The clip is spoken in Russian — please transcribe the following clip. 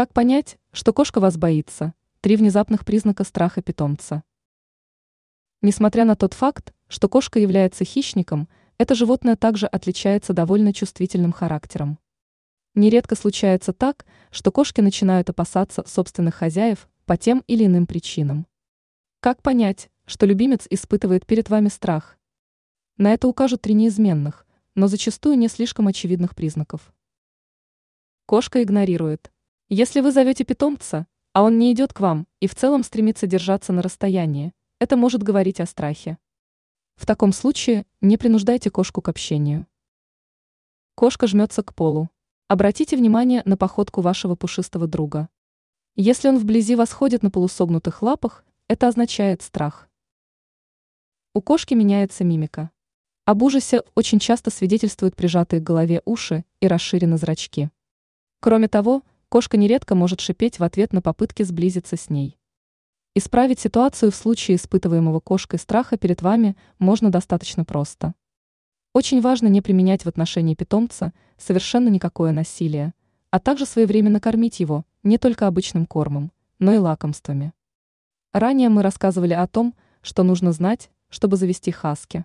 Как понять, что кошка вас боится? Три внезапных признака страха питомца. Несмотря на тот факт, что кошка является хищником, это животное также отличается довольно чувствительным характером. Нередко случается так, что кошки начинают опасаться собственных хозяев по тем или иным причинам. Как понять, что любимец испытывает перед вами страх? На это укажут три неизменных, но зачастую не слишком очевидных признаков. Кошка игнорирует. Если вы зовете питомца, а он не идет к вам и в целом стремится держаться на расстоянии, это может говорить о страхе. В таком случае не принуждайте кошку к общению. Кошка жмется к полу. Обратите внимание на походку вашего пушистого друга. Если он вблизи вас ходит на полусогнутых лапах, это означает страх. У кошки меняется мимика. Об ужасе очень часто свидетельствуют прижатые к голове уши и расширены зрачки. Кроме того, кошка нередко может шипеть в ответ на попытки сблизиться с ней. Исправить ситуацию в случае испытываемого кошкой страха перед вами можно достаточно просто. Очень важно не применять в отношении питомца совершенно никакое насилие, а также своевременно кормить его не только обычным кормом, но и лакомствами. Ранее мы рассказывали о том, что нужно знать, чтобы завести хаски.